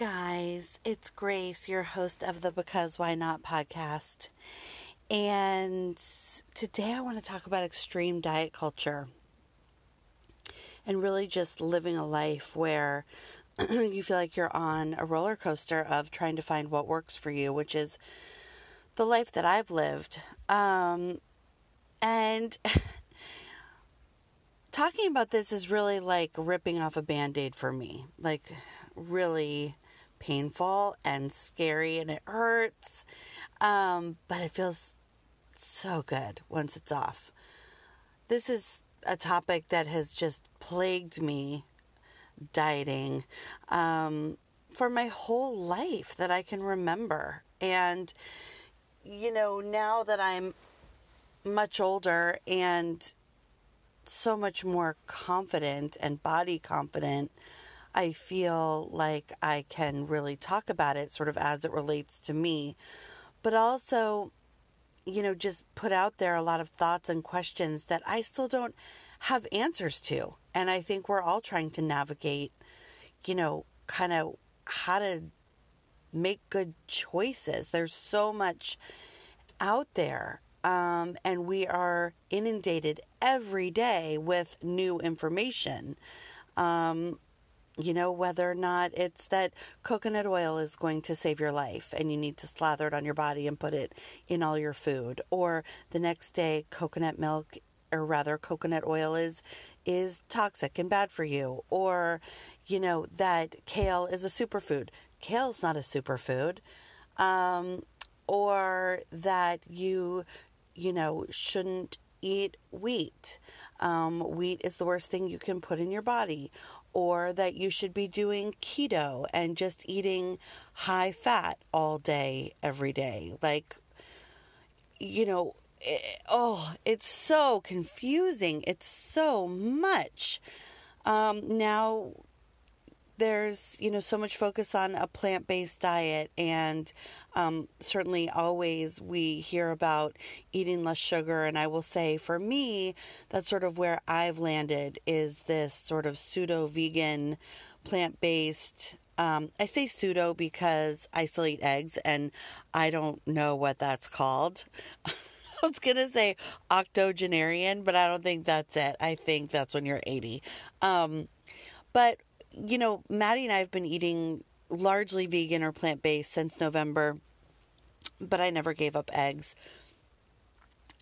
guys. It's Grace, your host of the Because Why Not podcast. And today I want to talk about extreme diet culture and really just living a life where you feel like you're on a roller coaster of trying to find what works for you, which is the life that I've lived. Um, and talking about this is really like ripping off a band aid for me. Like, really painful and scary and it hurts. Um, but it feels so good once it's off. This is a topic that has just plagued me dieting um, for my whole life that I can remember. And, you know, now that I'm much older and so much more confident and body confident, I feel like I can really talk about it sort of as it relates to me. But also, you know, just put out there a lot of thoughts and questions that I still don't have answers to. And I think we're all trying to navigate, you know, kind of how to make good choices. There's so much out there. Um, and we are inundated every day with new information. Um, you know, whether or not it's that coconut oil is going to save your life and you need to slather it on your body and put it in all your food, or the next day coconut milk or rather coconut oil is is toxic and bad for you, or you know that kale is a superfood. Kale's not a superfood. Um, or that you you know shouldn't eat wheat. Um, wheat is the worst thing you can put in your body or that you should be doing keto and just eating high fat all day, every day. Like, you know, it, oh, it's so confusing. It's so much. Um, now, there's you know so much focus on a plant-based diet and um, certainly always we hear about eating less sugar and i will say for me that's sort of where i've landed is this sort of pseudo vegan plant-based um, I say pseudo because I still eat eggs and I don't know what that's called. I was going to say octogenarian, but I don't think that's it. I think that's when you're 80. Um, but you know, Maddie and I have been eating largely vegan or plant based since November, but I never gave up eggs.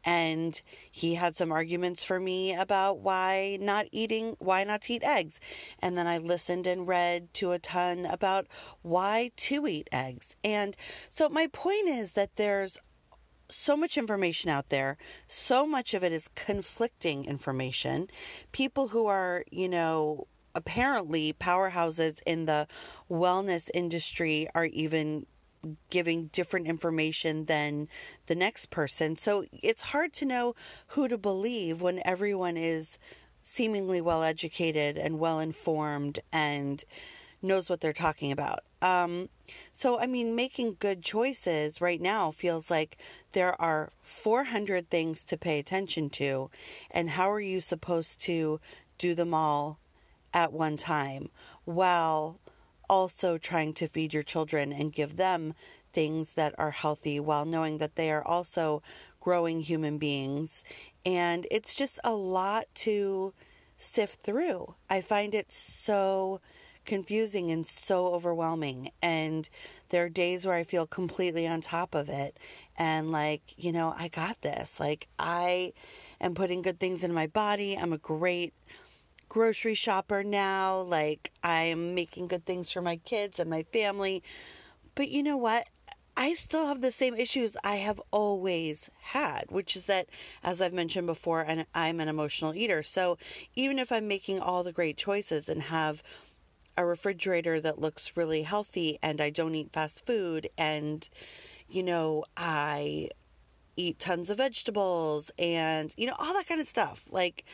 And he had some arguments for me about why not eating, why not to eat eggs. And then I listened and read to a ton about why to eat eggs. And so my point is that there's so much information out there. So much of it is conflicting information. People who are, you know, apparently powerhouses in the wellness industry are even giving different information than the next person. So it's hard to know who to believe when everyone is seemingly well educated and well informed and knows what they're talking about. Um, so, I mean, making good choices right now feels like there are 400 things to pay attention to. And how are you supposed to do them all at one time while also trying to feed your children and give them things that are healthy while knowing that they are also growing human beings. And it's just a lot to sift through. I find it so confusing and so overwhelming. And there are days where I feel completely on top of it and like, you know, I got this. Like, I am putting good things in my body. I'm a great grocery shopper now. Like, I'm making good things for my kids and my family. But you know what? I still have the same issues I have always had, which is that, as I've mentioned before, and I'm an emotional eater. So even if I'm making all the great choices and have a refrigerator that looks really healthy and I don't eat fast food and, you know, I eat tons of vegetables and, you know, all that kind of stuff. Like,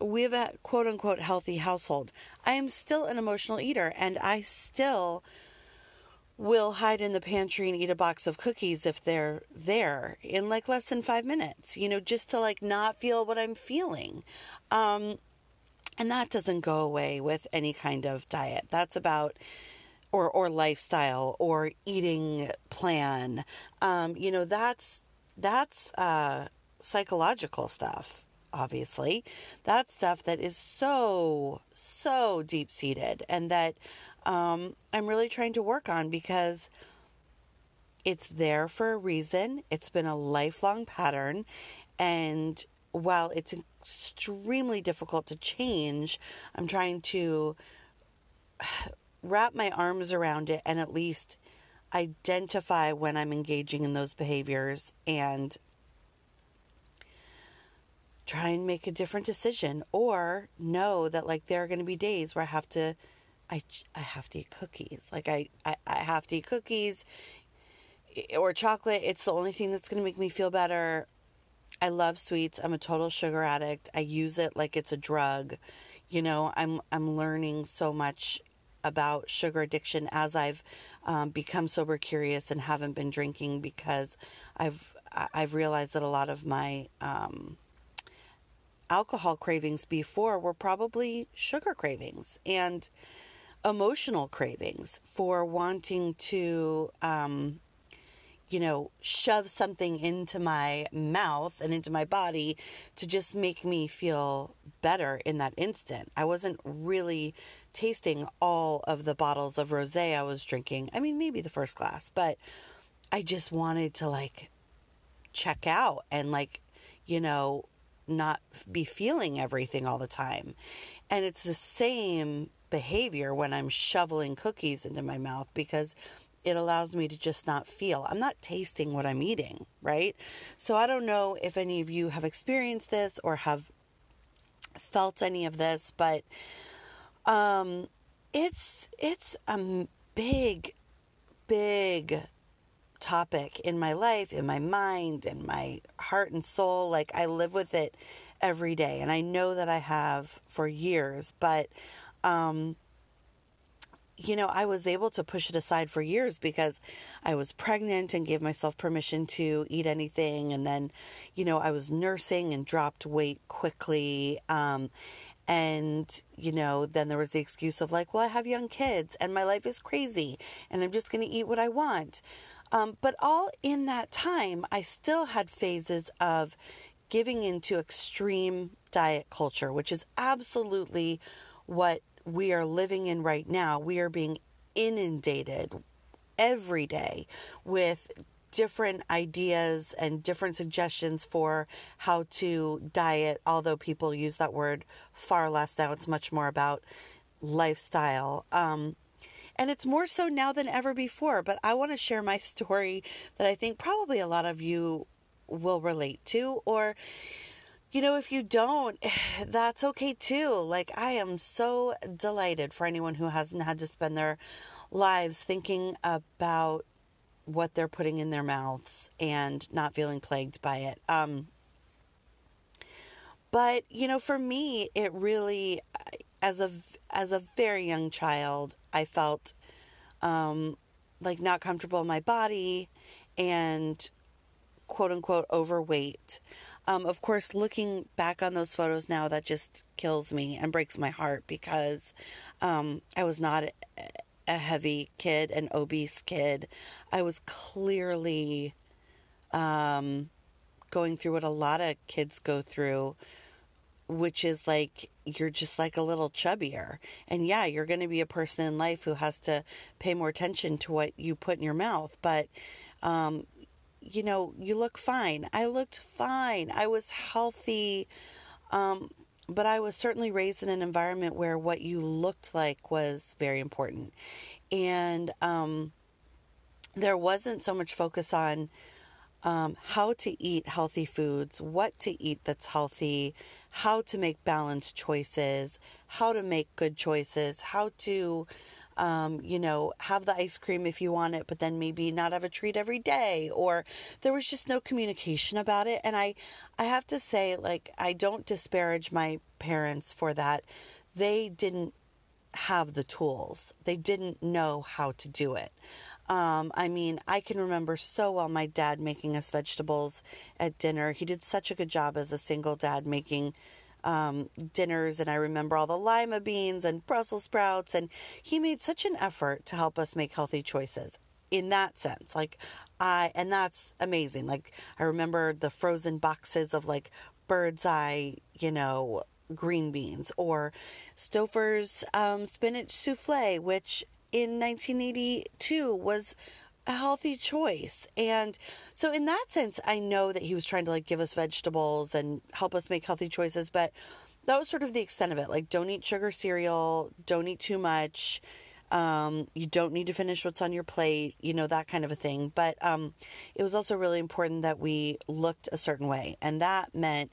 we have a quote unquote healthy household. I am still an emotional eater and I still will hide in the pantry and eat a box of cookies if they're there in like less than five minutes, you know, just to like not feel what I'm feeling. Um, and that doesn't go away with any kind of diet. That's about or or lifestyle or eating plan. Um, you know, that's that's uh, psychological stuff. Obviously, that's stuff that is so so deep seated, and that um, I'm really trying to work on because it's there for a reason. It's been a lifelong pattern, and while it's extremely difficult to change, I'm trying to wrap my arms around it and at least identify when I'm engaging in those behaviors and try and make a different decision or know that like there are going to be days where I have to I, I have to eat cookies. Like I, I, I have to eat cookies or chocolate. It's the only thing that's going to make me feel better. I love sweets. I'm a total sugar addict. I use it like it's a drug. You know I'm I'm learning so much about sugar addiction as I've um, become sober curious and haven't been drinking because I've I've realized that a lot of my um, alcohol cravings before were probably sugar cravings and emotional cravings for wanting to um, you know, shove something into my mouth and into my body to just make me feel better in that instant. I wasn't really tasting all of the bottles of rosé I was drinking. I mean, maybe the first glass, but I just wanted to like check out and like, you know, not be feeling everything all the time. And it's the same behavior when I'm shoveling cookies into my mouth because it allows me to just not feel. I'm not tasting what I'm eating, right? So I don't know if any of you have experienced this or have felt any of this, but um it's it's a big big topic in my life, in my mind, in my heart and soul. Like I live with it every day and I know that I have for years, but um you know, I was able to push it aside for years because I was pregnant and gave myself permission to eat anything. And then, you know, I was nursing and dropped weight quickly. Um, and, you know, then there was the excuse of like, well, I have young kids and my life is crazy and I'm just going to eat what I want. Um, but all in that time, I still had phases of giving into extreme diet culture, which is absolutely what we are living in right now, we are being inundated every day with different ideas and different suggestions for how to diet, although people use that word far less now. It's much more about lifestyle. Um, and it's more so now than ever before. But I want to share my story that I think probably a lot of you will relate to, or you know, if you don't, that's okay too. Like, I am so delighted for anyone who hasn't had to spend their lives thinking about what they're putting in their mouths and not feeling plagued by it. Um, but you know, for me, it really, as a as a very young child, I felt um, like not comfortable in my body and quote unquote overweight. Um, of course, looking back on those photos now, that just kills me and breaks my heart because um, I was not a heavy kid, an obese kid. I was clearly um, going through what a lot of kids go through, which is like you're just like a little chubbier. And yeah, you're going to be a person in life who has to pay more attention to what you put in your mouth. But um, you know, you look fine. I looked fine. I was healthy. Um, but I was certainly raised in an environment where what you looked like was very important. And um, there wasn't so much focus on um, how to eat healthy foods, what to eat that's healthy, how to make balanced choices, how to make good choices, how to um, you know, have the ice cream if you want it, but then maybe not have a treat every day. Or there was just no communication about it. And I, I have to say, like, I don't disparage my parents for that. They didn't have the tools, they didn't know how to do it. Um, I mean, I can remember so well my dad making us vegetables at dinner. He did such a good job as a single dad making um, dinners, and I remember all the lima beans and Brussels sprouts. And he made such an effort to help us make healthy choices in that sense. Like, I, and that's amazing. Like, I remember the frozen boxes of like Birds Eye, you know, green beans or Stouffer's um, spinach souffle, which in 1982 was a healthy choice. And so in that sense, I know that he was trying to like give us vegetables and help us make healthy choices, but that was sort of the extent of it. Like don't eat sugar cereal, don't eat too much. Um, you don't need to finish what's on your plate, you know, that kind of a thing. But um, it was also really important that we looked a certain way. And that meant,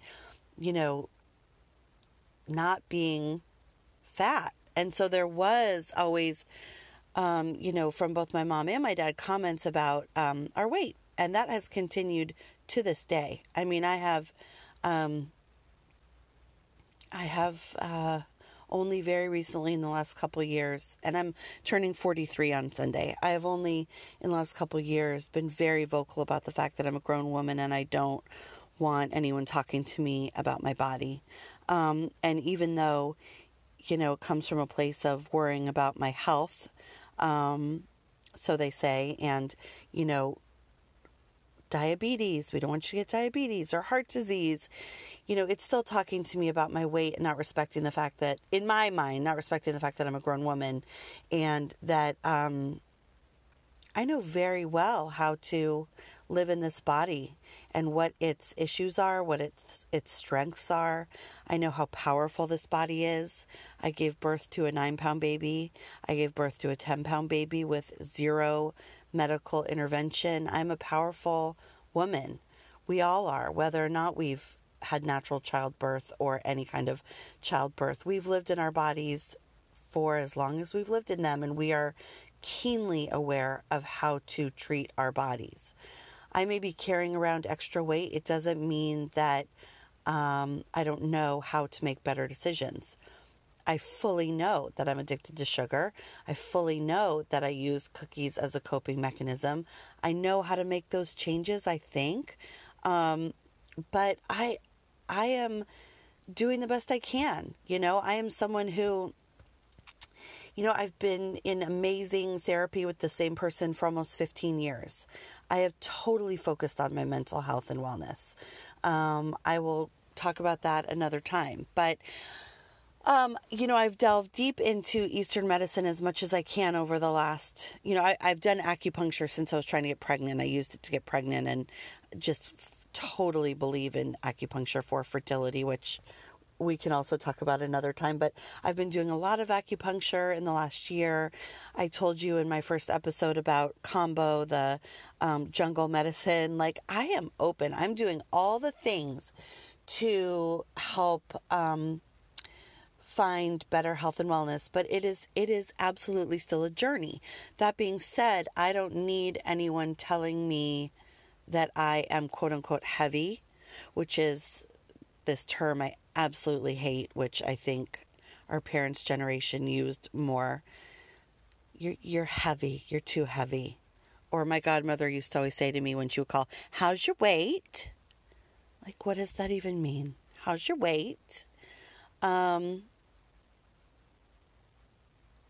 you know, not being fat. And so there was always um, you know, from both my mom and my dad comments about um, our weight. And that has continued to this day. I mean, I have, um, I have uh, only very recently in the last couple years, and I'm turning 43 on Sunday. I have only in the last couple years been very vocal about the fact that I'm a grown woman and I don't want anyone talking to me about my body. Um, and even though, you know, it comes from a place of worrying about my health um, so they say, and you know, diabetes. We don't want you to get diabetes or heart disease. You know, it's still talking to me about my weight and not respecting the fact that, in my mind, not respecting the fact that I'm a grown woman and that um, I know very well how to live in this body and what its issues are, what its its strengths are. I know how powerful this body is. I gave birth to a 9-pound baby. I gave birth to a 10-pound baby with zero medical intervention. I'm a powerful woman. We all are, whether or not we've had natural childbirth or any kind of childbirth. We've lived in our bodies for as long as we've lived in them and we are keenly aware of how to treat our bodies. I may be carrying around extra weight. It doesn't mean that um, I don't know how to make better decisions. I fully know that I'm addicted to sugar. I fully know that I use cookies as a coping mechanism. I know how to make those changes, I think. Um, but I I am doing the best I can. You know, I am someone who you know, I've been in amazing therapy with the same person for almost 15 years. I have totally focused on my mental health and wellness. Um, I will talk about that another time. But, um, you know, I've delved deep into Eastern medicine as much as I can over the last, you know, I, have done acupuncture since I was trying to get pregnant. I used it to get pregnant and just f- totally believe in acupuncture for fertility, which we can also talk about another time. But I've been doing a lot of acupuncture in the last year. I told you in my first episode about kambo, the um, jungle medicine. Like, I am open. I'm doing all the things to help. Um, find better health and wellness but it is it is absolutely still a journey that being said i don't need anyone telling me that i am quote unquote heavy which is this term I absolutely hate, which I think our parents' generation used more. You're you're heavy. You're too heavy. Or my godmother used to always say to me when she would call, "How's your weight?" Like, what does that even mean? How's your weight? Um,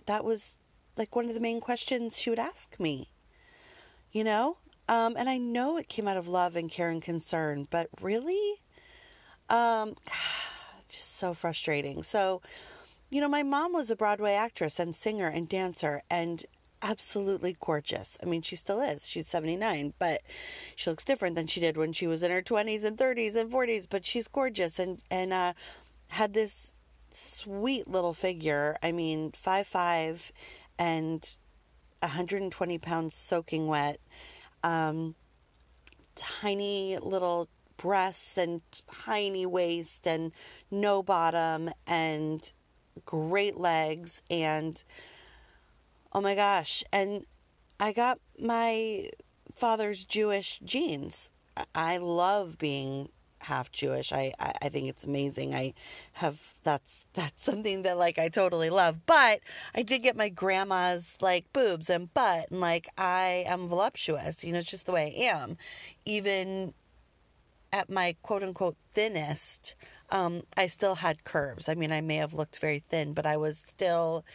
that was like one of the main questions she would ask me. You know, um, and I know it came out of love and care and concern, but really, um, just so frustrating. So, you know, my mom was a Broadway actress and singer and dancer and absolutely gorgeous. I mean, she still is. She's 79, but she looks different than she did when she was in her 20s and 30s and 40s, but she's gorgeous and and uh had this sweet little figure. I mean, five five and 120 pounds soaking wet. Um, tiny little breasts and tiny waist and no bottom and great legs and oh my gosh. And i got my father's jewish genes. I love being half jewish. I, I i think it's amazing. I have that's that's something that like i totally love. But i did get my grandma's like boobs and butt and like i am voluptuous. You know it's just the way i am. Even at my quote unquote thinnest, um, I still had curves. I mean, I may have looked very thin, but I was still,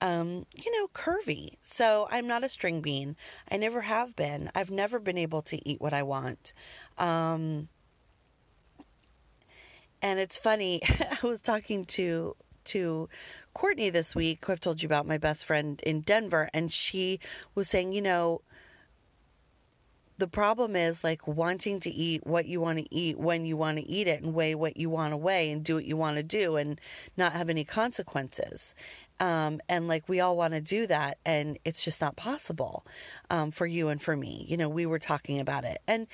um, you know, curvy. So I'm not a string bean. I never have been. I've never been able to eat what I want. Um, and it's funny. I was talking to to Courtney this week, who I've told you about, my best friend in Denver, and she was saying, you know, the problem is like wanting to eat what you want to eat when you want to eat it and weigh what you want to weigh and do what you want to do and not have any consequences. Um, and like we all want to do that, and it's just not possible um, for you and for me. You know, we were talking about it, and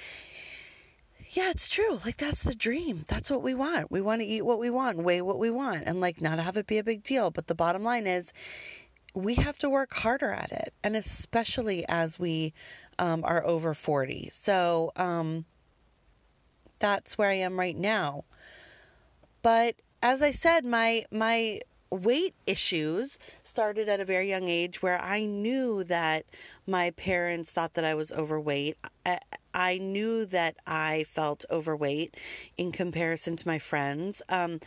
yeah, it's true. Like that's the dream. That's what we want. We want to eat what we want, weigh what we want, and like not have it be a big deal. But the bottom line is, we have to work harder at it, and especially as we um, are over forty. So um, that's where I am right now. But as I said, my my weight issues started at a very young age where I knew that my parents thought that I was overweight. I, I knew that I felt overweight in comparison to my friends. Um,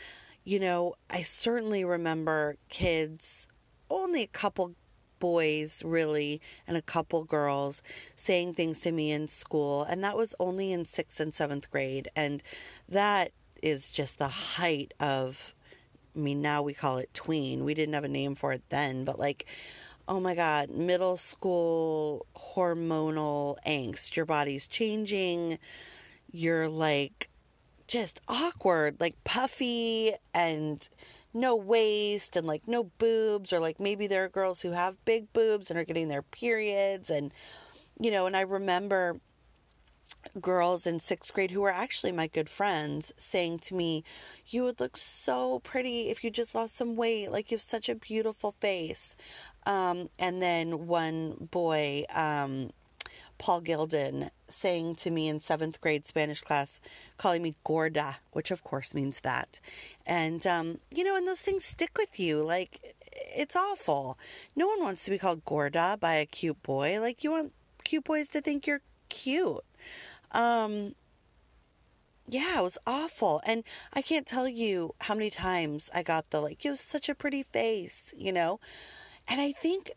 you know, I certainly remember kids, only a couple boys really, and a couple girls saying things to me in school, and that was only in sixth and seventh grade. And that is just the height of I mean, now we call it tween. We didn't have a name for it then, but like, oh my God, middle school hormonal angst. Your body's changing. You're like just awkward, like puffy and no waist and like no boobs, or like maybe there are girls who have big boobs and are getting their periods. And, you know, and I remember girls in sixth grade who were actually my good friends saying to me, You would look so pretty if you just lost some weight. Like, you have such a beautiful face. Um, and then one boy, um, Paul Gilden, saying to me in seventh grade Spanish class, calling me gorda, which of course means fat. And, um, you know, and those things stick with you. Like, it's awful. No one wants to be called gorda by a cute boy. Like, you want cute boys to think you're cute. Um, yeah, it was awful. And I can't tell you how many times I got the like, you have such a pretty face, you know? And I think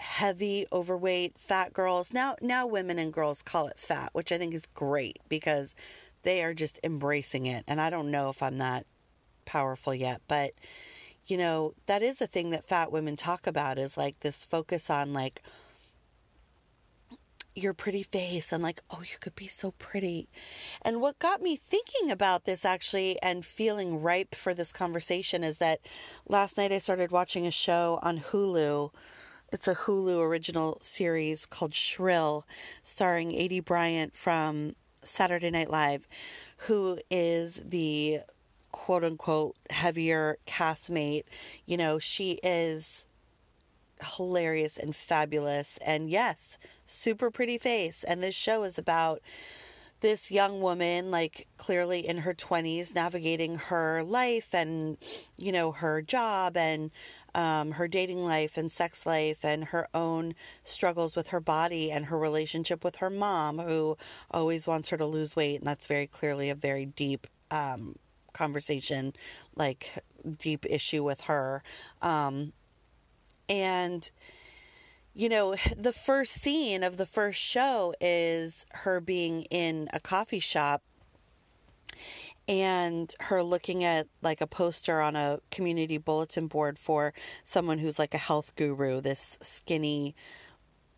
heavy, overweight, fat girls, now now women and girls call it fat, which I think is great because they are just embracing it. And I don't know if I'm that powerful yet, but you know, that is a thing that fat women talk about is like this focus on like your pretty face and like, oh, you could be so pretty. And what got me thinking about this actually and feeling ripe for this conversation is that last night I started watching a show on Hulu. It's a Hulu original series called Shrill, starring Aidy Bryant from Saturday Night Live, who is the quote unquote heavier castmate. You know, she is hilarious and fabulous. And yes, super pretty face. And this show is about this young woman, like clearly in her 20s, navigating her life and, you know, her job and um, her dating life and sex life and her own struggles with her body and her relationship with her mom, who always wants her to lose weight. And that's very clearly a very deep um, conversation, like deep issue with her. Um, and, you know, the first scene of the first show is her being in a coffee shop and her looking at like a poster on a community bulletin board for someone who's like a health guru, this skinny,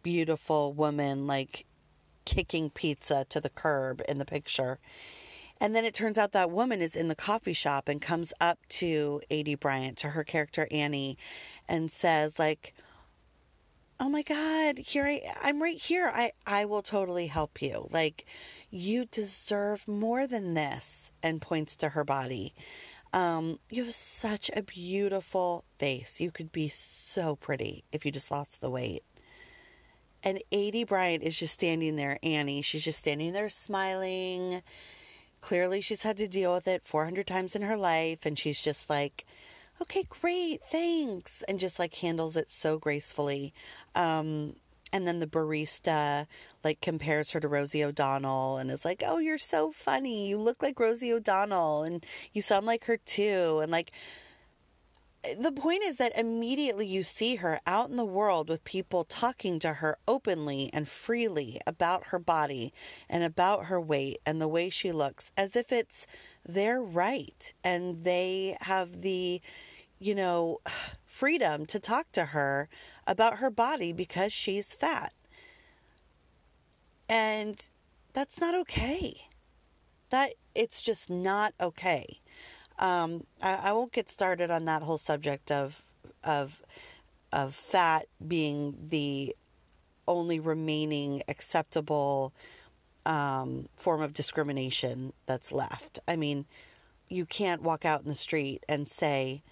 beautiful woman, like kicking pizza to the curb in the picture. And then it turns out that woman is in the coffee shop and comes up to Aidy Bryant, to her character Annie, and says, like, oh my God, here I I'm right here. I, I will totally help you. Like, you deserve more than this, and points to her body. Um, you have such a beautiful face. You could be so pretty if you just lost the weight. And Aidy Bryant is just standing there, Annie. She's just standing there smiling Clearly, she's had to deal with it 400 times in her life, and she's just like, okay, great, thanks, and just like handles it so gracefully. Um, and then the barista like compares her to Rosie O'Donnell and is like, "Oh, you're so funny. You look like Rosie O'Donnell and you sound like her too." And like the point is that immediately you see her out in the world with people talking to her openly and freely about her body and about her weight and the way she looks as if it's their right and they have the you know freedom to talk to her about her body because she's fat. And that's not okay. That it's just not okay. Um, I, I won't get started on that whole subject of of of fat being the only remaining acceptable um, form of discrimination that's left. I mean, you can't walk out in the street and say,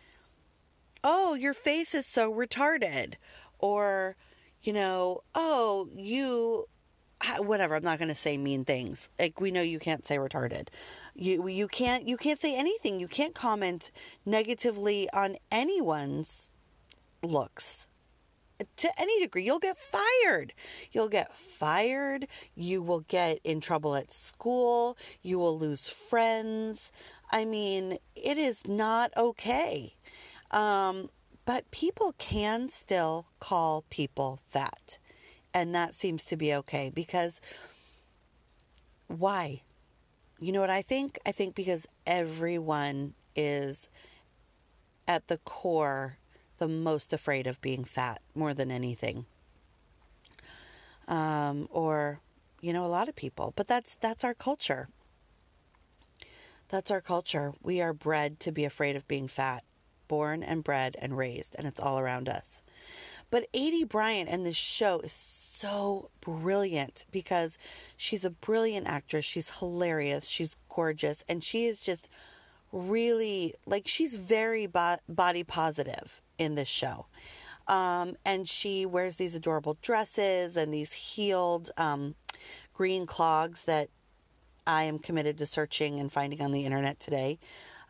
"Oh, your face is so retarded," or, you know, "Oh, you whatever i'm not going to say mean things. Like we know you can't say retarded. You you can't you can't say anything. You can't comment negatively on anyone's looks. To any degree. You'll get fired. You'll get fired. You will get in trouble at school. You will lose friends. I mean it is not okay um, but people can still call people fat and that seems to be okay because why? You know what I think? I think because everyone is at the core the most afraid of being fat more than anything. Um, or, you know, a lot of people. But that's that's our culture. That's our culture. We are bred to be afraid of being fat, born and bred and raised, and it's all around us. But Aidy Bryant and this show is so brilliant because she's a brilliant actress. She's hilarious. She's gorgeous. And she is just really like she's very bo- body positive in this show. Um, and she wears these adorable dresses and these heeled um, green clogs that I am committed to searching and finding on the internet today.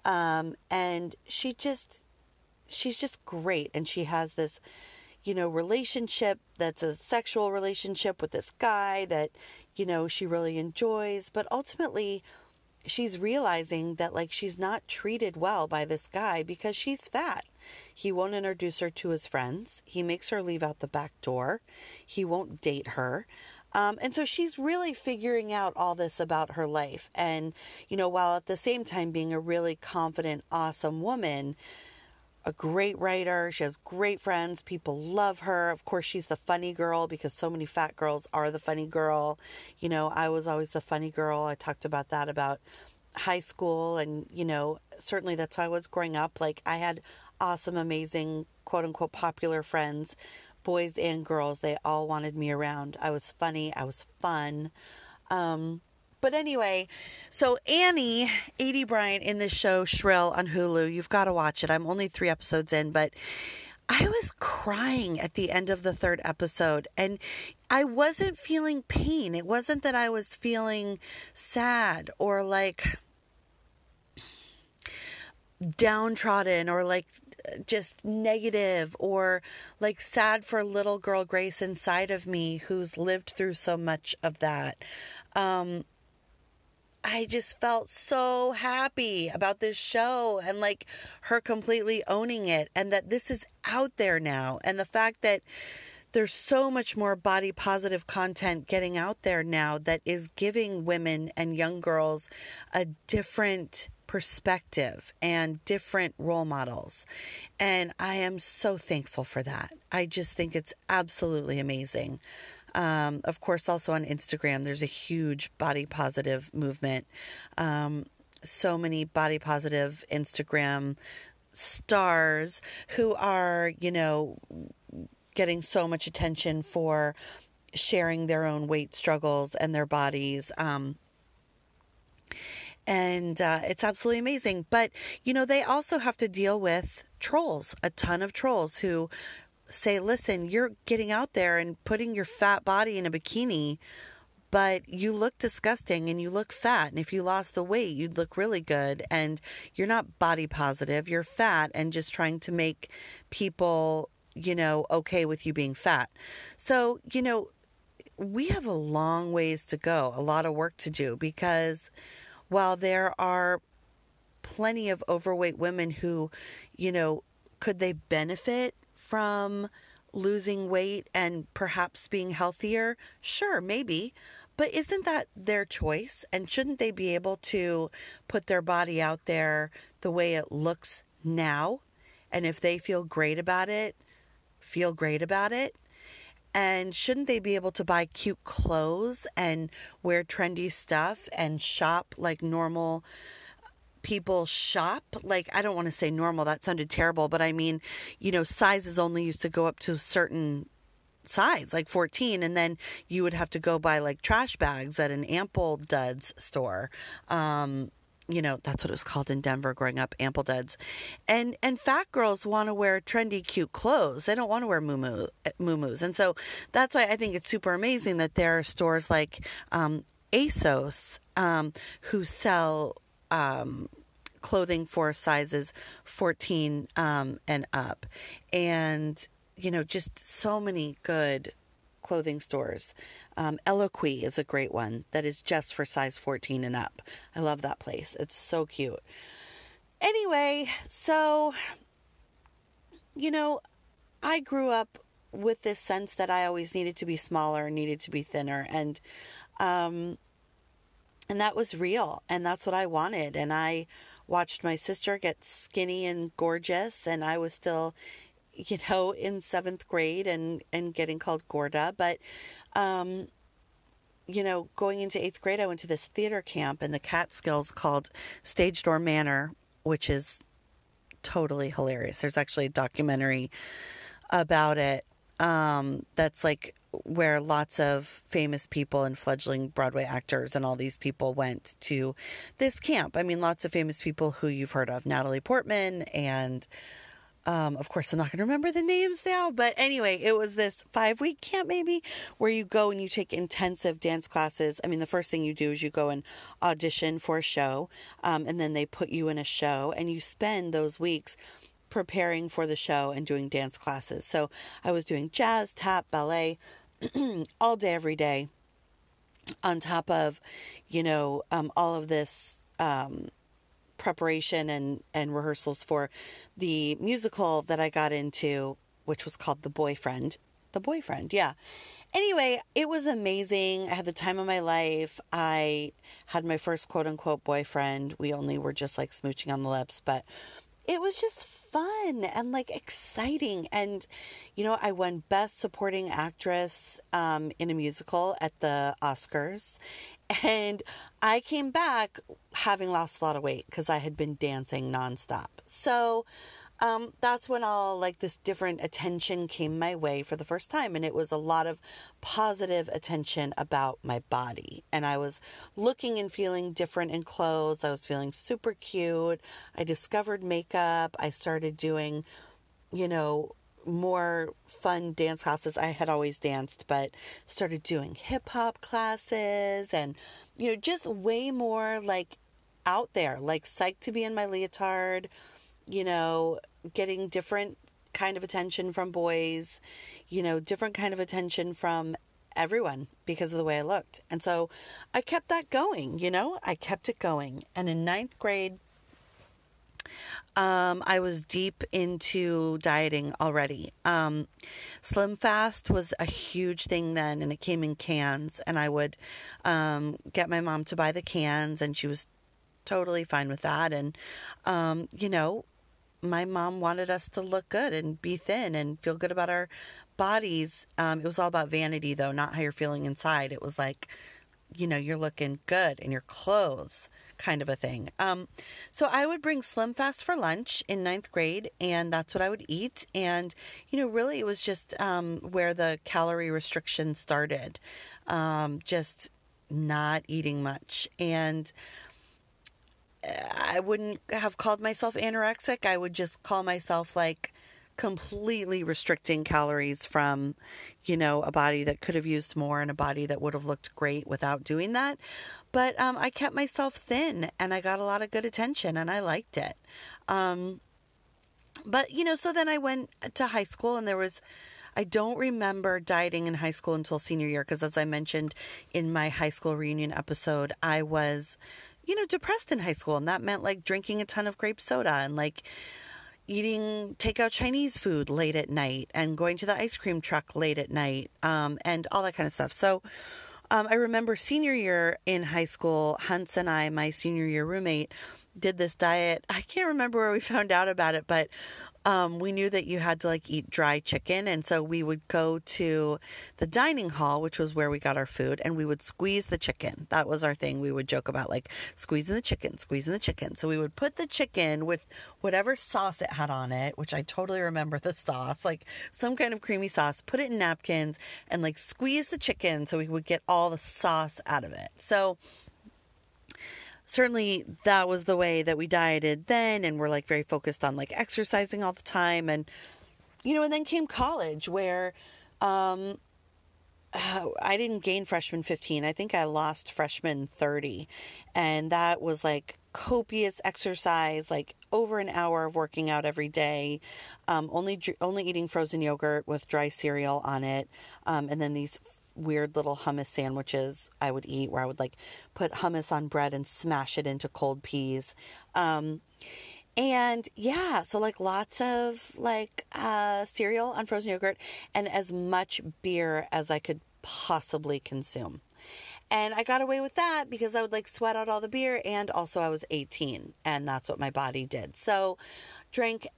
Um, and she just, she's just great. And she has this you know, relationship that's a sexual relationship with this guy that, you know, she really enjoys. But ultimately, she's realizing that, like, she's not treated well by this guy because she's fat. He won't introduce her to his friends. He makes her leave out the back door. He won't date her. Um, and so she's really figuring out all this about her life. And, you know, while at the same time being a really confident, awesome woman, a great writer. She has great friends. People love her. Of course, she's the funny girl because so many fat girls are the funny girl. You know, I was always the funny girl. I talked about that about high school and, you know, certainly that's how I was growing up. Like I had awesome, amazing, quote unquote popular friends, boys and girls. They all wanted me around. I was funny. I was fun. Um, but anyway, so Annie, Aidy Bryant in the show Shrill on Hulu, you've got to watch it. I'm only three episodes in, but I was crying at the end of the third episode and I wasn't feeling pain. It wasn't that I was feeling sad or like downtrodden or like just negative or like sad for little girl Grace inside of me who's lived through so much of that. Um, I just felt so happy about this show and like her completely owning it and that this is out there now and the fact that there's so much more body positive content getting out there now that is giving women and young girls a different perspective and different role models. And I am so thankful for that. I just think it's absolutely amazing. Um, of course, also on Instagram, there's a huge body positive movement. Um, so many body positive Instagram stars who are, you know, getting so much attention for sharing their own weight struggles and their bodies. Um, and uh, it's absolutely amazing. But, you know, they also have to deal with trolls, a ton of trolls who say, listen, you're getting out there and putting your fat body in a bikini, but you look disgusting and you look fat. And if you lost the weight, you'd look really good. And you're not body positive, you're fat and just trying to make people you know, okay with you being fat. So, you know, we have a long ways to go, a lot of work to do because while there are plenty of overweight women who, you know, could they benefit from losing weight and perhaps being healthier? Sure, maybe. But isn't that their choice? And shouldn't they be able to put their body out there the way it looks now? And if they feel great about it, feel great about it. And shouldn't they be able to buy cute clothes and wear trendy stuff and shop like normal people shop? Like, I don't want to say normal, that sounded terrible, but I mean, you know, sizes only used to go up to a certain size, like 14, and then you would have to go buy like trash bags at an Ample Duds store. Um, you know that's what it was called in Denver growing up, ample duds, and and fat girls want to wear trendy, cute clothes. They don't want to wear moo and so that's why I think it's super amazing that there are stores like um, ASOS um, who sell um, clothing for sizes 14 um, and up, and you know just so many good clothing stores. Um, Eloquii is a great one that is just for size 14 and up. I love that place. It's so cute. Anyway, so, you know, I grew up with this sense that I always needed to be smaller, needed to be thinner, and, um, and that was real, and that's what I wanted. And I watched my sister get skinny and gorgeous, and I was still you know, in seventh grade and, and getting called Gorda. But, um, you know, going into eighth grade, I went to this theater camp in the Catskills called Stagedoor Manor, which is totally hilarious. There's actually a documentary about it um, that's like where lots of famous people and fledgling Broadway actors and all these people went to this camp. I mean, lots of famous people who you've heard of Natalie Portman and um, of course, I'm not going to remember the names now, but anyway, it was this five week camp maybe where you go and you take intensive dance classes. I mean, the first thing you do is you go and audition for a show, um, and then they put you in a show, and you spend those weeks preparing for the show and doing dance classes. So I was doing jazz, tap, ballet all day, every day, on top of, you know, um, all of this. Um, preparation and, and rehearsals for the musical that I got into, which was called The Boyfriend. The Boyfriend, yeah. Anyway, it was amazing. I had the time of my life. I had my first quote unquote boyfriend. We only were just like smooching on the lips, but it was just fun and like exciting. And, you know, I won Best Supporting Actress um, in a musical at the Oscars. And I came back having lost a lot of weight because I had been dancing nonstop. So, um, that's when all like this different attention came my way for the first time. And it was a lot of positive attention about my body. And I was looking and feeling different in clothes. I was feeling super cute. I discovered makeup. I started doing, you know, more fun dance classes. I had always danced, but started doing hip hop classes and, you know, just way more like out there, like psyched to be in my leotard you know, getting different kind of attention from boys, you know, different kind of attention from everyone because of the way I looked. And so I kept that going, you know, I kept it going. And in ninth grade, um, I was deep into dieting already. Um, Slim Fast was a huge thing then, and it came in cans. And I would um, get my mom to buy the cans, and she was totally fine with that. And, um, you know, my mom wanted us to look good and be thin and feel good about our bodies. Um, it was all about vanity, though, not how you're feeling inside. It was like, you know, you're looking good in your clothes, kind of a thing. Um, so I would bring Slim Fast for lunch in ninth grade, and that's what I would eat. And, you know, really, it was just um, where the calorie restriction started, um, just not eating much. And, I wouldn't have called myself anorexic. I would just call myself like completely restricting calories from, you know, a body that could have used more and a body that would have looked great without doing that. But um, I kept myself thin and I got a lot of good attention and I liked it. Um, but you know, so then I went to high school and there was I don't remember dieting in high school until senior year because as I mentioned in my high school reunion episode, I was you know, depressed in high school and that meant like drinking a ton of grape soda and like eating takeout Chinese food late at night and going to the ice cream truck late at night um, and all that kind of stuff. So um, I remember senior year in high school, Hunts and I, my senior year roommate, did this diet. I can't remember where we found out about it, but um, we knew that you had to like eat dry chicken. And so we would go to the dining hall, which was where we got our food, and we would squeeze the chicken. That was our thing. We would joke about like squeezing the chicken, squeezing the chicken. So we would put the chicken with whatever sauce it had on it, which I totally remember the sauce, like some kind of creamy sauce, put it in napkins and like squeeze the chicken so we would get all the sauce out of it. So, certainly that was the way that we dieted then and we're like very focused on like exercising all the time and you know and then came college where um I didn't gain freshman 15. I think I lost freshman 30. And that was like copious exercise, like over an hour of working out every day, um, only only eating frozen yogurt with dry cereal on it, um, and then these weird little hummus sandwiches I would eat where I would like put hummus on bread and smash it into cold peas. Um, and yeah, so like lots of like uh, cereal on frozen yogurt and as much beer as I could possibly consume. And I got away with that because I would like sweat out all the beer and also I was 18 and that's what my body did. So drank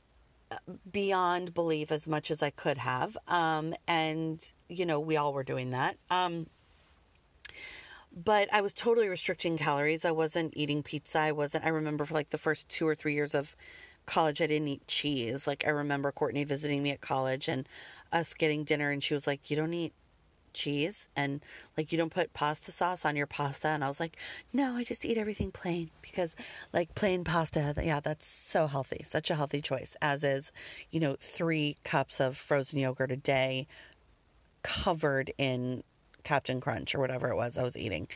beyond belief as much as I could have. Um, and, you know, we all were doing that. Um, but I was totally restricting calories. I wasn't eating pizza. I wasn't, I remember for like the first two or three years of college, I didn't eat cheese. Like, I remember Courtney visiting me at college and us getting dinner, and she was like, You don't eat cheese and like you don't put pasta sauce on your pasta. And I was like no I just eat everything plain because like plain pasta yeah that's so healthy such a healthy choice as is you know 3 cups of frozen yogurt a day covered in Captain Crunch or whatever it was I was eating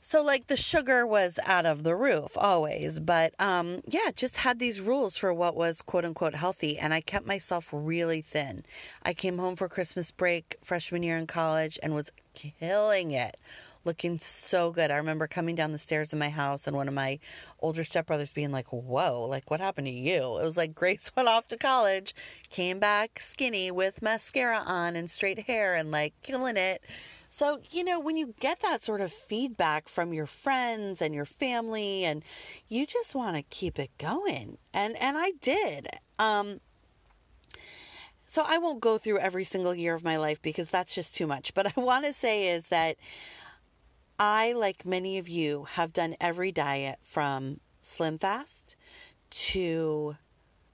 so like the sugar was out of the roof always, but um yeah, just had these rules for what was quote unquote healthy and I kept myself really thin. I came home for Christmas break freshman year in college and was killing it. Looking so good. I remember coming down the stairs in my house and one of my older stepbrothers being like, Whoa, like what happened to you? It was like Grace went off to college, came back skinny with mascara on and straight hair and like killing it so, you know, when you get that sort of feedback from your friends and your family and you just want to keep it going. And and I did. Um so I won't go through every single year of my life because that's just too much. But I want to say is that I, like many of you, have done every diet from Slim Fast to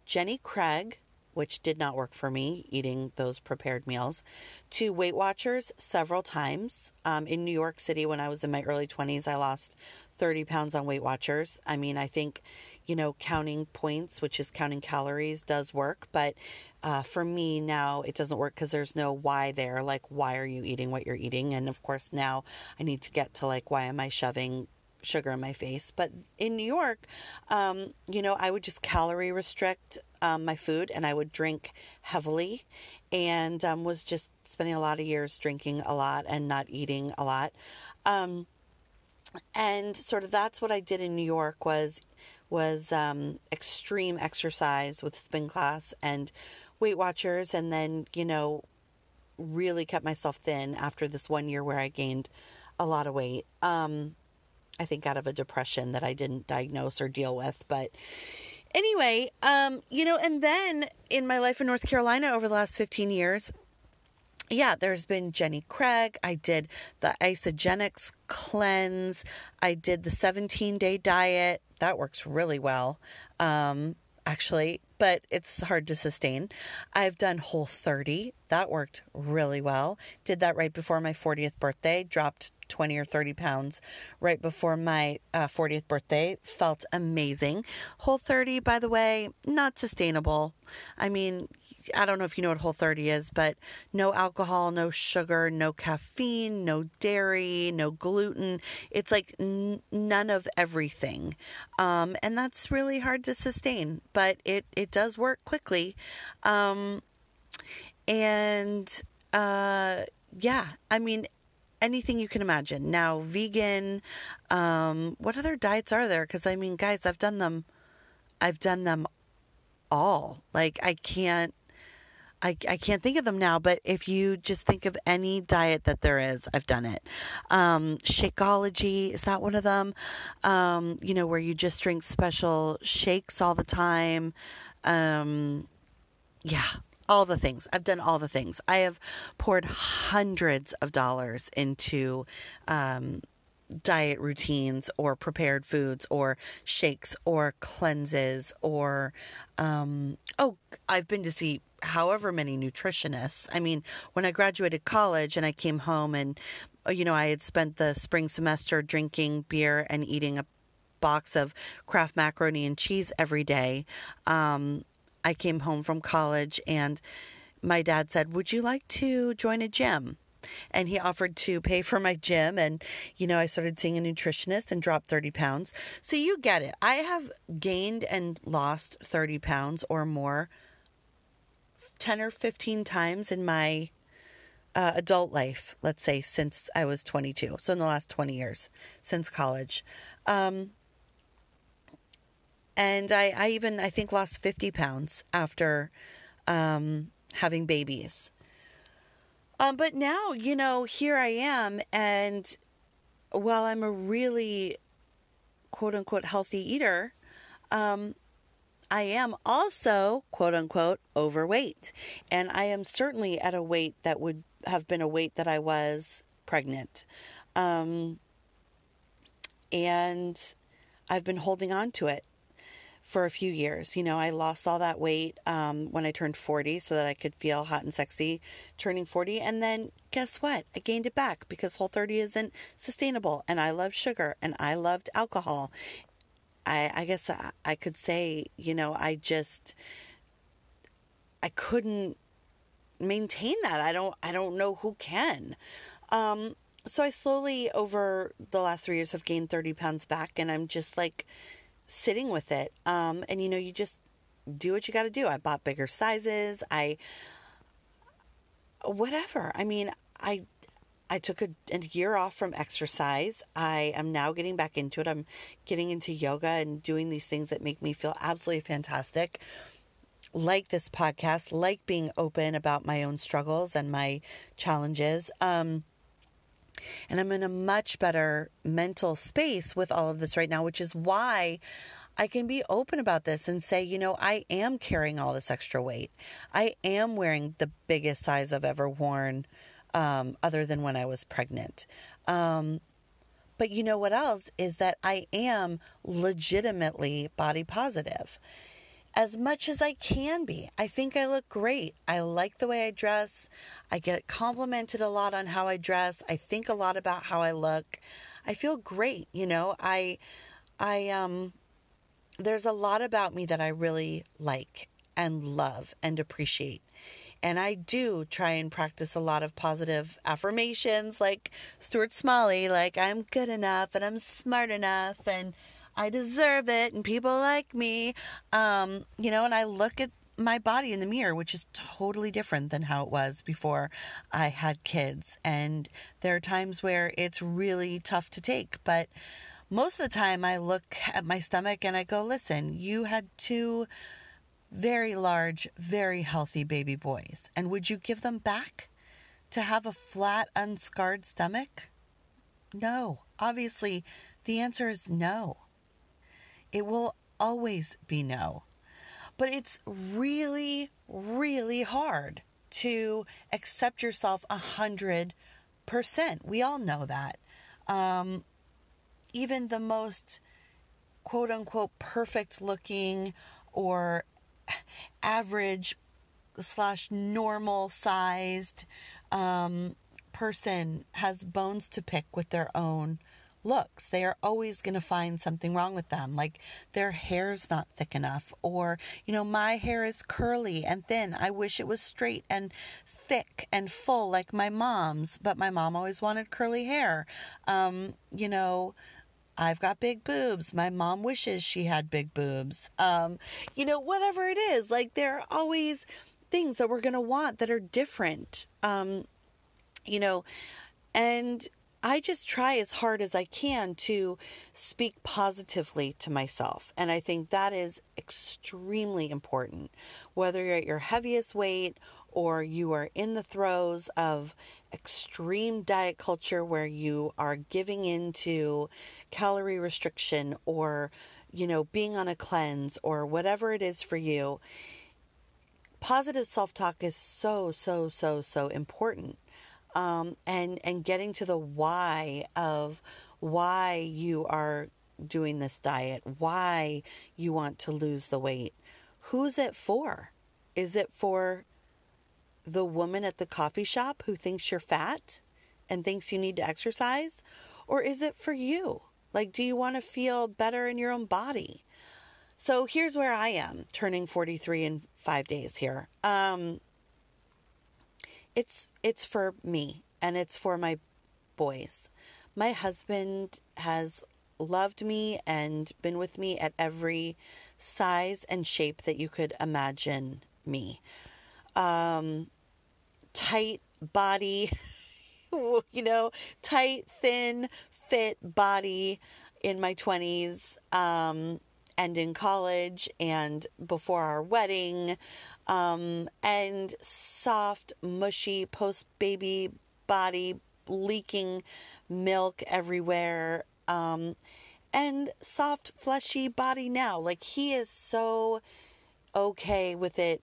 Jenny Craig which did not work for me, eating those prepared meals, to Weight Watchers several times. Um, in New York City, when I was in my early 20s, I lost 30 pounds on Weight Watchers. I mean, I think, you know, counting points, which is counting calories, does work. But uh, for me now, it doesn't work because there's no why there. Like, why are you eating what you're eating? And of course, now I need to get to like, why am I shoving sugar in my face. But in New York, um, you know, I would just calorie restrict um, my food and I would drink heavily and um, was just spending a lot of years drinking a lot and not eating a lot. Um, and sort of that's what I did in New York was was um, extreme exercise with spin class and Weight Watchers, and then you know really kept myself thin after this one year where I gained a lot of weight. Um, I think out of a depression that I didn't diagnose or deal with. But anyway, um, you know, and then in my life in North Carolina over the last 15 years, yeah, there's been Jenny Craig. I did the Isagenix cleanse. I did the 17 day diet. That works really well. Um, actually, but it's hard to sustain. I've done Whole 30. That worked really well. Did that right before my 40th birthday. Dropped 20 or 30 pounds right before my uh, 40th birthday. Felt amazing. Whole 30, by the way, not sustainable. I mean, I don't know if you know what Whole 30 is, but no alcohol, no sugar, no caffeine, no dairy, no gluten. It's like n- none of everything. Um, and that's really hard to sustain, but it, it does work quickly. Um, and uh, yeah, I mean, anything you can imagine. Now, vegan, um, what other diets are there? Because I mean, guys, I've done them. I've done them all. Like I can't I, I can't think of them now, but if you just think of any diet that there is, I've done it. Um, Shakeology, is that one of them? Um, you know, where you just drink special shakes all the time. Um, yeah, all the things. I've done all the things. I have poured hundreds of dollars into um, diet routines or prepared foods or shakes or cleanses or um, oh i've been to see however many nutritionists. I mean when i graduated college and i came home and you know i had spent the spring semester drinking beer and eating a box of kraft macaroni and cheese every day um, i came home from college and my dad said would you like to join a gym? And he offered to pay for my gym and you know i started seeing a nutritionist and dropped 30 pounds. So you get it. I have gained and lost 30 pounds or more 10 or 15 times in my uh, adult life let's say since i was 22 so in the last 20 years since college. Um, and I, I even i think lost 50 pounds after um, having babies. Um, but now, you know, here I am, and while I'm a really quote unquote healthy eater, um, I am also quote unquote overweight. And I am certainly at a weight that would have been a weight that I was pregnant. Um, and I've been holding on to it for a few years. You know, I lost all that weight um, when I turned 40 so that I could feel hot and sexy turning 40. And then guess what? I gained it back because Whole 30 isn't sustainable. And I loved sugar and I loved alcohol. I, I guess I, I could say, you know, I just, I couldn't maintain that. I don't, I don't know who can. Um, so I slowly over the last three years have gained 30 pounds back and I'm just like, sitting with it. Um, and you know, you just do what you got to do. I bought bigger sizes. I, whatever. I mean, I, I took a, a year off from exercise. I am now getting back into it. I'm getting into yoga and doing these things that make me feel absolutely fantastic. Like this podcast, like being open about my own struggles and my challenges. Um, and I'm in a much better mental space with all of this right now, which is why I can be open about this and say, you know, I am carrying all this extra weight. I am wearing the biggest size I've ever worn, um, other than when I was pregnant. Um, but you know what else is that I am legitimately body positive as much as I can be. I think I look great. I like the way I dress. I get complimented a lot on how I dress. I think a lot about how I look. I feel great, you know. I I um there's a lot about me that I really like and love and appreciate. And I do try and practice a lot of positive affirmations like Stuart Smalley, like I'm good enough and I'm smart enough and I deserve it and people like me. Um, you know, and I look at my body in the mirror, which is totally different than how it was before I had kids. And there are times where it's really tough to take, but most of the time I look at my stomach and I go, listen, you had two very large, very healthy baby boys. And would you give them back to have a flat, unscarred stomach? No. Obviously, the answer is no. It will always be no. But it's really, really hard to accept yourself a hundred percent. We all know that. Um, even the most quote unquote perfect looking or average slash normal sized um, person has bones to pick with their own looks. They are always going to find something wrong with them, like their hair's not thick enough, or, you know, my hair is curly and thin. I wish it was straight and thick and full like my mom's, but my mom always wanted curly hair. Um, you know, I've got big boobs. My mom wishes she had big boobs. Um, you know, whatever it is, like there are always things that we're going to want that are different. Um, you know, and I just try as hard as I can to speak positively to myself. And I think that is extremely important. Whether you're at your heaviest weight or you are in the throes of extreme diet culture where you are giving into calorie restriction or, you know, being on a cleanse or whatever it is for you, positive self talk is so, so, so, so important um, and and getting to the why of why you are doing this diet, why you want to lose the weight. Who's it for? Is it for the woman at the coffee shop who thinks you're fat and thinks you need to exercise? Or is it for you? Like, do you want to feel better in your own body? So here's where I am, turning 43 in five days here. Um, it's it's for me and it's for my boys. My husband has loved me and been with me at every size and shape that you could imagine me. Um, tight body, you know, tight, thin, fit body in my 20s. Um, and in college and before our wedding, um, and soft, mushy post baby body, leaking milk everywhere, um, and soft, fleshy body now. Like he is so okay with it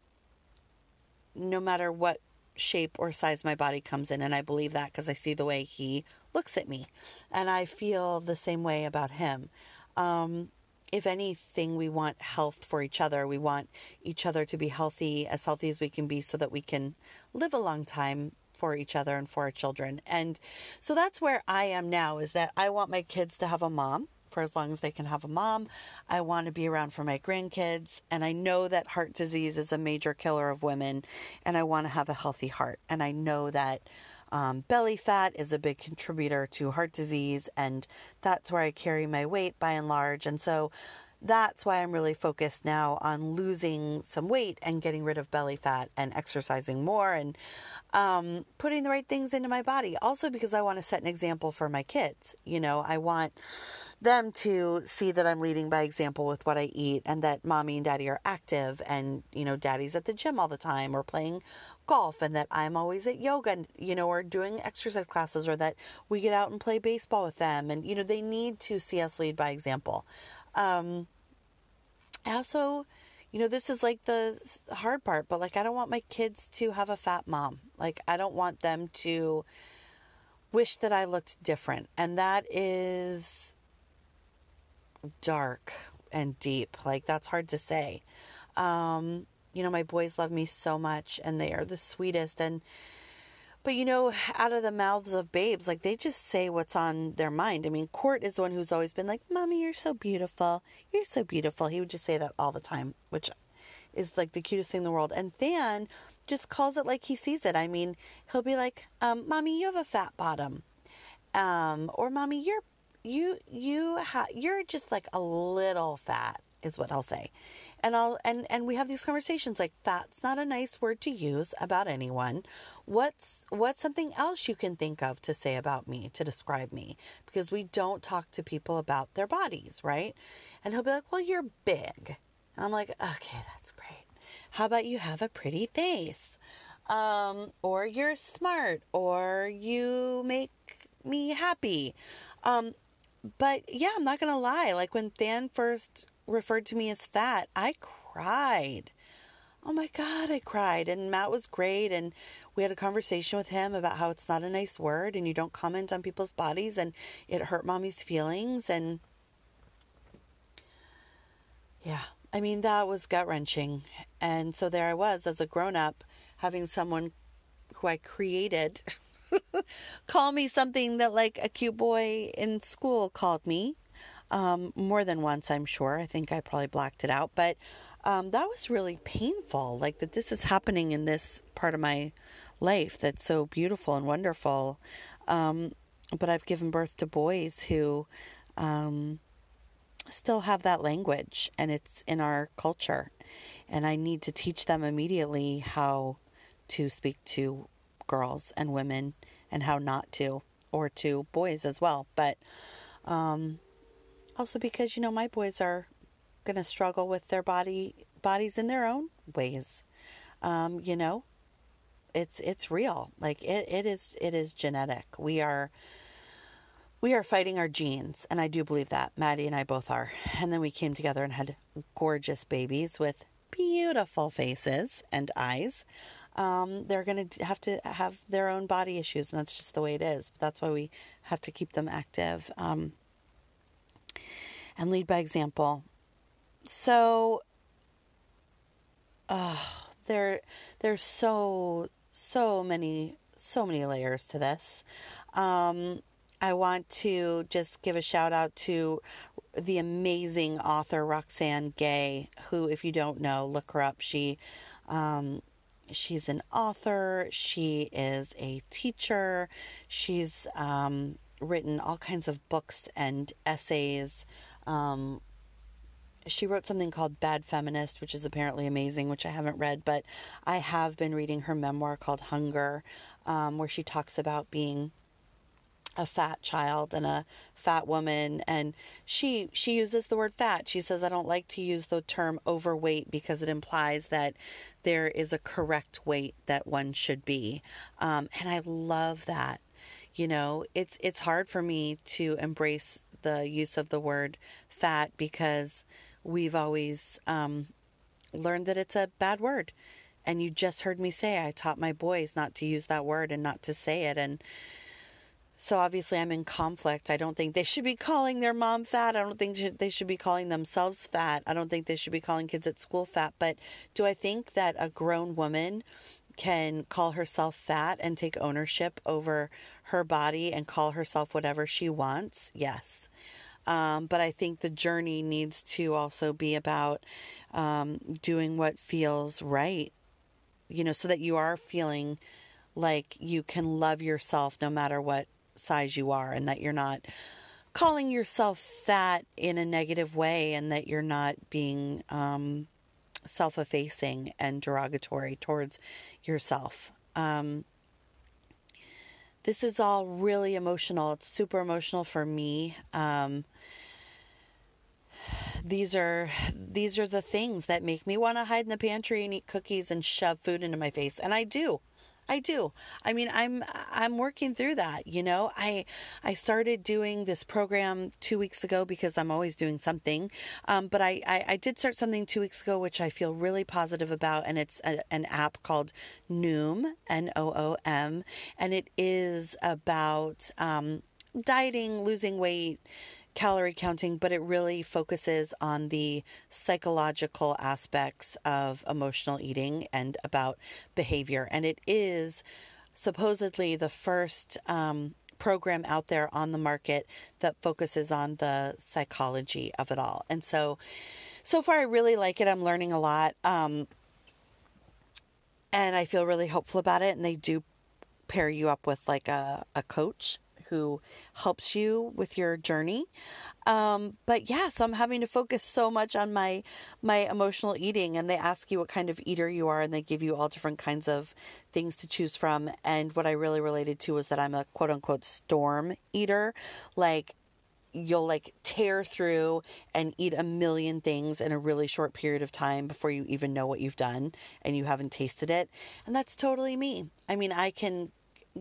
no matter what shape or size my body comes in. And I believe that because I see the way he looks at me. And I feel the same way about him. Um, if anything, we want health for each other. We want each other to be healthy, as healthy as we can be, so that we can live a long time for each other and for our children. And so that's where I am now is that I want my kids to have a mom for as long as they can have a mom. I want to be around for my grandkids. And I know that heart disease is a major killer of women, and I want to have a healthy heart. And I know that um, belly fat is a big contributor to heart disease, and that's where I carry my weight by and large. And so that's why I'm really focused now on losing some weight and getting rid of belly fat and exercising more and um, putting the right things into my body. Also, because I want to set an example for my kids. You know, I want them to see that I'm leading by example with what I eat and that mommy and daddy are active and, you know, daddy's at the gym all the time or playing golf and that I'm always at yoga, and, you know, or doing exercise classes or that we get out and play baseball with them. And, you know, they need to see us lead by example. Um, also, you know, this is like the hard part, but like, I don't want my kids to have a fat mom. Like, I don't want them to wish that I looked different. And that is dark and deep. Like, that's hard to say. Um, you know, my boys love me so much and they are the sweetest. And, but you know, out of the mouths of babes, like they just say what's on their mind. I mean, Court is the one who's always been like, Mommy, you're so beautiful. You're so beautiful. He would just say that all the time, which is like the cutest thing in the world. And Than just calls it like he sees it. I mean, he'll be like, um, Mommy, you have a fat bottom. Um, or Mommy, you're, you, you, ha- you're just like a little fat is what I'll say and I'll and and we have these conversations like that's not a nice word to use about anyone. What's what's something else you can think of to say about me to describe me because we don't talk to people about their bodies, right? And he'll be like, "Well, you're big." And I'm like, "Okay, that's great. How about you have a pretty face?" Um, or you're smart or you make me happy. Um, but yeah, I'm not gonna lie. Like when Than first referred to me as fat, I cried. Oh my God, I cried. And Matt was great. And we had a conversation with him about how it's not a nice word and you don't comment on people's bodies and it hurt mommy's feelings. And yeah, I mean, that was gut wrenching. And so there I was as a grown up having someone who I created call me something that like a cute boy in school called me. Um, more than once, I'm sure. I think I probably blacked it out, but um, that was really painful. Like that, this is happening in this part of my life that's so beautiful and wonderful. Um, but I've given birth to boys who um, still have that language, and it's in our culture. And I need to teach them immediately how to speak to girls and women and how not to, or to boys as well. But um, also because you know my boys are going to struggle with their body bodies in their own ways. Um, you know, it's it's real. Like it, it is it is genetic. We are we are fighting our genes, and I do believe that. Maddie and I both are. And then we came together and had gorgeous babies with beautiful faces and eyes. Um, they're going to have to have their own body issues, and that's just the way it is. But that's why we have to keep them active um, and lead by example. So, uh, there, there's so so many so many layers to this. Um, I want to just give a shout out to the amazing author Roxane Gay, who, if you don't know, look her up. She, um, she's an author. She is a teacher. She's um, written all kinds of books and essays. Um, she wrote something called Bad Feminist, which is apparently amazing, which I haven't read, but I have been reading her memoir called Hunger, um, where she talks about being a fat child and a fat woman and she she uses the word fat. She says i don't like to use the term overweight because it implies that there is a correct weight that one should be. Um, and i love that. You know it's it's hard for me to embrace the use of the word fat because we've always um, learned that it's a bad word and you just heard me say i taught my boys not to use that word and not to say it and so obviously, I'm in conflict. I don't think they should be calling their mom fat. I don't think they should be calling themselves fat. I don't think they should be calling kids at school fat. But do I think that a grown woman can call herself fat and take ownership over her body and call herself whatever she wants? Yes. Um, but I think the journey needs to also be about um, doing what feels right, you know, so that you are feeling like you can love yourself no matter what size you are and that you're not calling yourself fat in a negative way and that you're not being um, self effacing and derogatory towards yourself. Um, this is all really emotional. It's super emotional for me. Um, these are these are the things that make me want to hide in the pantry and eat cookies and shove food into my face, and I do. I do. I mean, I'm I'm working through that, you know. I I started doing this program 2 weeks ago because I'm always doing something. Um, but I, I, I did start something 2 weeks ago which I feel really positive about and it's a, an app called Noom, N O O M, and it is about um, dieting, losing weight, calorie counting, but it really focuses on the psychological aspects of emotional eating and about behavior. And it is supposedly the first um, program out there on the market that focuses on the psychology of it all. And so, so far, I really like it. I'm learning a lot. Um, and I feel really hopeful about it. And they do pair you up with like a, a coach who helps you with your journey. Um, but yeah, so I'm having to focus so much on my my emotional eating, and they ask you what kind of eater you are, and they give you all different kinds of things to choose from. And what I really related to was that I'm a quote unquote storm eater, like you'll like tear through and eat a million things in a really short period of time before you even know what you've done and you haven't tasted it. And that's totally me. I mean, I can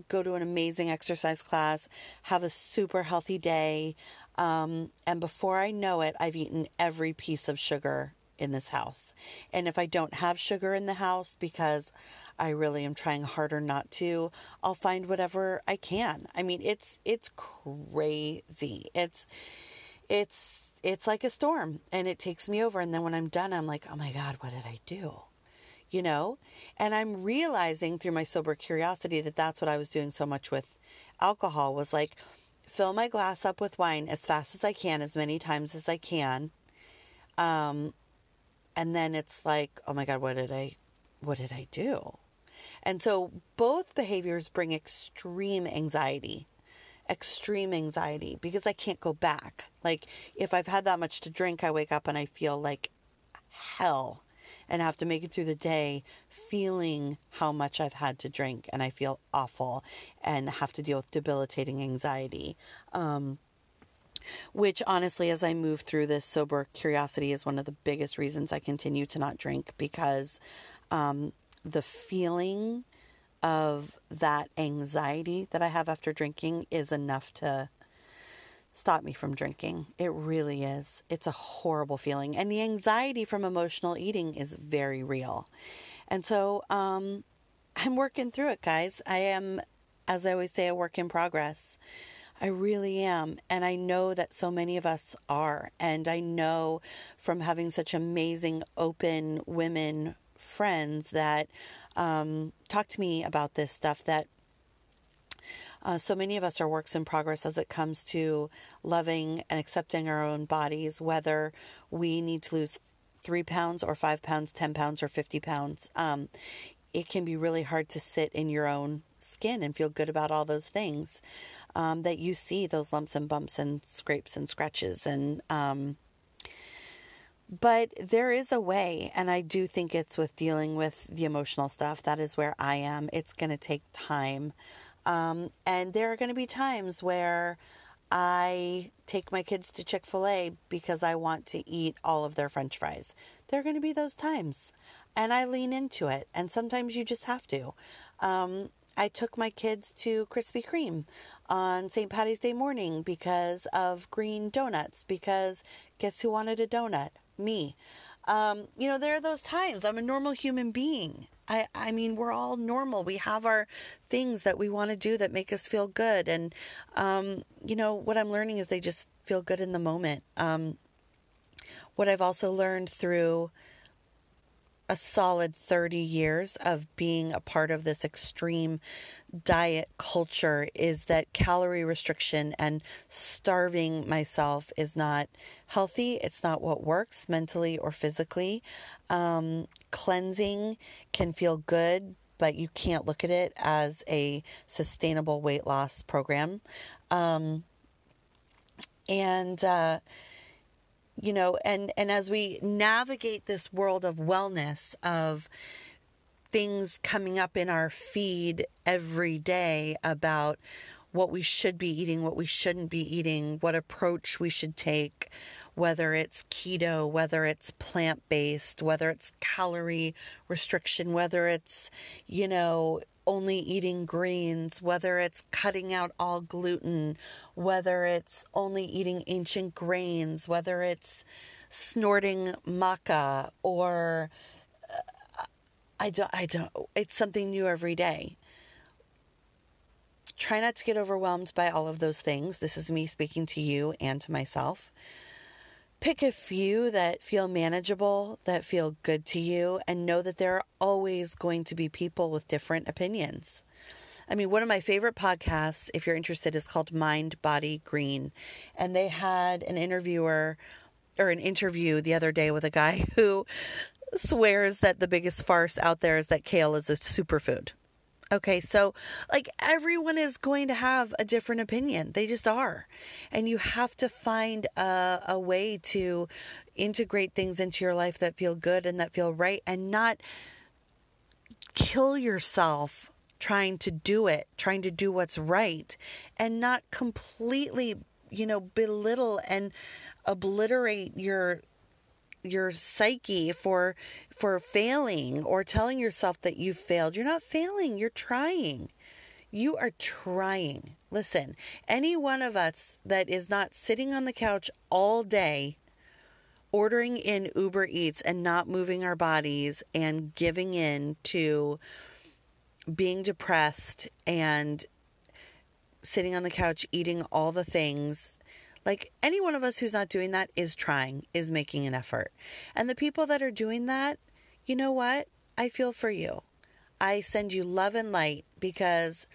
go to an amazing exercise class, have a super healthy day. Um, and before I know it, I've eaten every piece of sugar in this house. And if I don't have sugar in the house because I really am trying harder not to, I'll find whatever I can. I mean, it's it's crazy. It's it's it's like a storm and it takes me over and then when I'm done I'm like, "Oh my god, what did I do?" You know? And I'm realizing through my sober curiosity that that's what I was doing so much with alcohol was like fill my glass up with wine as fast as I can, as many times as I can. Um, and then it's like, oh my God, what did I, what did I do? And so both behaviors bring extreme anxiety, extreme anxiety because I can't go back. Like if I've had that much to drink, I wake up and I feel like hell and have to make it through the day feeling how much I've had to drink and I feel awful and have to deal with debilitating anxiety. Um, which honestly, as I move through this sober curiosity, is one of the biggest reasons I continue to not drink because um, the feeling of that anxiety that I have after drinking is enough to stop me from drinking. It really is. It's a horrible feeling. And the anxiety from emotional eating is very real. And so um, I'm working through it, guys. I am, as I always say, a work in progress. I really am. And I know that so many of us are. And I know from having such amazing, open women friends that um, talk to me about this stuff that uh, so many of us are works in progress as it comes to loving and accepting our own bodies, whether we need to lose three pounds or five pounds, 10 pounds or 50 pounds. Um, it can be really hard to sit in your own skin and feel good about all those things um, that you see those lumps and bumps and scrapes and scratches and um, but there is a way and i do think it's with dealing with the emotional stuff that is where i am it's going to take time um, and there are going to be times where I take my kids to Chick fil A because I want to eat all of their french fries. There are going to be those times. And I lean into it. And sometimes you just have to. Um, I took my kids to Krispy Kreme on St. Patty's Day morning because of green donuts. Because guess who wanted a donut? Me. Um, you know, there are those times. I'm a normal human being. I, I mean, we're all normal. We have our things that we want to do that make us feel good. And, um, you know, what I'm learning is they just feel good in the moment. Um, what I've also learned through a solid 30 years of being a part of this extreme diet culture is that calorie restriction and starving myself is not healthy. It's not what works mentally or physically. Um, cleansing can feel good, but you can't look at it as a sustainable weight loss program. Um, and, uh, you know and and as we navigate this world of wellness of things coming up in our feed every day about what we should be eating, what we shouldn't be eating, what approach we should take, whether it's keto, whether it's plant based, whether it's calorie restriction, whether it's, you know, only eating greens, whether it's cutting out all gluten, whether it's only eating ancient grains, whether it's snorting maca or uh, I don't I don't it's something new every day. Try not to get overwhelmed by all of those things. This is me speaking to you and to myself pick a few that feel manageable, that feel good to you, and know that there are always going to be people with different opinions. I mean, one of my favorite podcasts, if you're interested, is called Mind Body Green. And they had an interviewer or an interview the other day with a guy who swears that the biggest farce out there is that kale is a superfood. Okay, so like everyone is going to have a different opinion. They just are. And you have to find a, a way to integrate things into your life that feel good and that feel right and not kill yourself trying to do it, trying to do what's right, and not completely, you know, belittle and obliterate your your psyche for for failing or telling yourself that you failed. You're not failing, you're trying. You are trying. Listen, any one of us that is not sitting on the couch all day ordering in Uber Eats and not moving our bodies and giving in to being depressed and sitting on the couch eating all the things like any one of us who's not doing that is trying, is making an effort. And the people that are doing that, you know what? I feel for you. I send you love and light because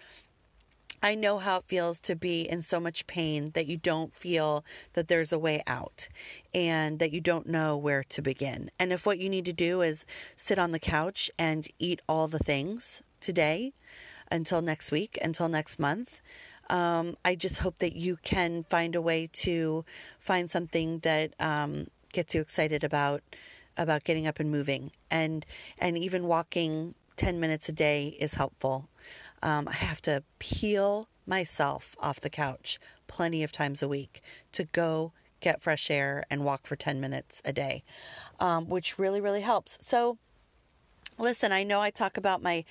I know how it feels to be in so much pain that you don't feel that there's a way out and that you don't know where to begin. And if what you need to do is sit on the couch and eat all the things today until next week, until next month, um, I just hope that you can find a way to find something that um, gets you excited about about getting up and moving and and even walking 10 minutes a day is helpful um, I have to peel myself off the couch plenty of times a week to go get fresh air and walk for 10 minutes a day, um, which really, really helps. So, listen, I know I talk about my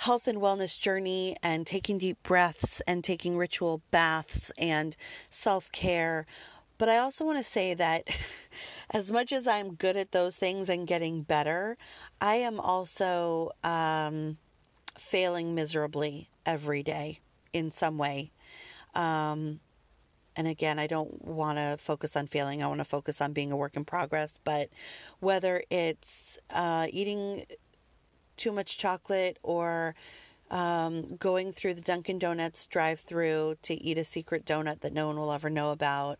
health and wellness journey and taking deep breaths and taking ritual baths and self care. But I also want to say that as much as I'm good at those things and getting better, I am also um, failing miserably every day in some way. Um, and again, I don't want to focus on failing. I want to focus on being a work in progress. But whether it's uh, eating too much chocolate or um, going through the Dunkin' Donuts drive through to eat a secret donut that no one will ever know about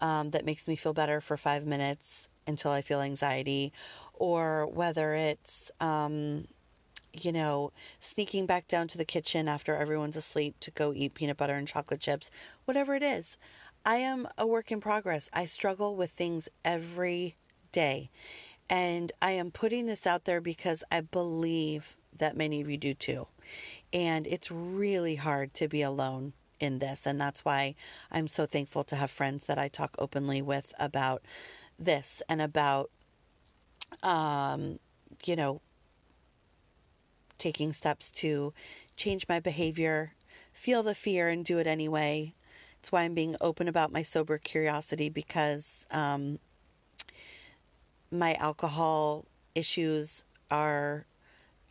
um, that makes me feel better for five minutes until I feel anxiety, or whether it's um, you know, sneaking back down to the kitchen after everyone's asleep to go eat peanut butter and chocolate chips, whatever it is. I am a work in progress. I struggle with things every day. And I am putting this out there because I believe that many of you do too. And it's really hard to be alone in this. And that's why I'm so thankful to have friends that I talk openly with about this and about, um, you know, taking steps to change my behavior, feel the fear, and do it anyway. It's why I'm being open about my sober curiosity because um, my alcohol issues are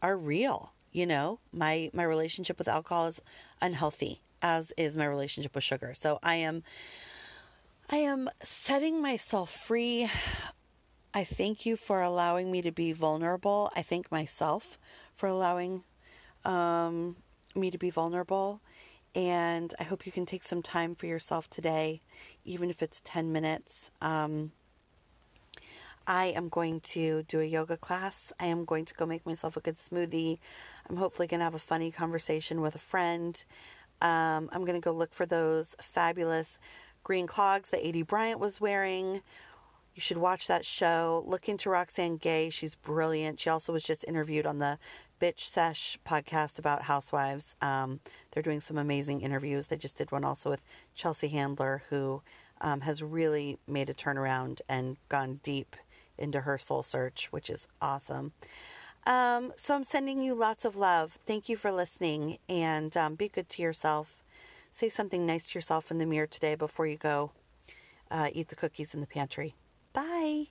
are real. You know, my my relationship with alcohol is unhealthy, as is my relationship with sugar. So I am I am setting myself free. I thank you for allowing me to be vulnerable. I thank myself for allowing um, me to be vulnerable. And I hope you can take some time for yourself today, even if it's 10 minutes. Um, I am going to do a yoga class. I am going to go make myself a good smoothie. I'm hopefully going to have a funny conversation with a friend. Um, I'm going to go look for those fabulous green clogs that Aidy Bryant was wearing. You should watch that show. Look into Roxane Gay. She's brilliant. She also was just interviewed on the Bitch Sesh podcast about housewives. Um, they're doing some amazing interviews. They just did one also with Chelsea Handler, who um, has really made a turnaround and gone deep into her soul search, which is awesome. Um, so I'm sending you lots of love. Thank you for listening and um, be good to yourself. Say something nice to yourself in the mirror today before you go uh, eat the cookies in the pantry. Bye.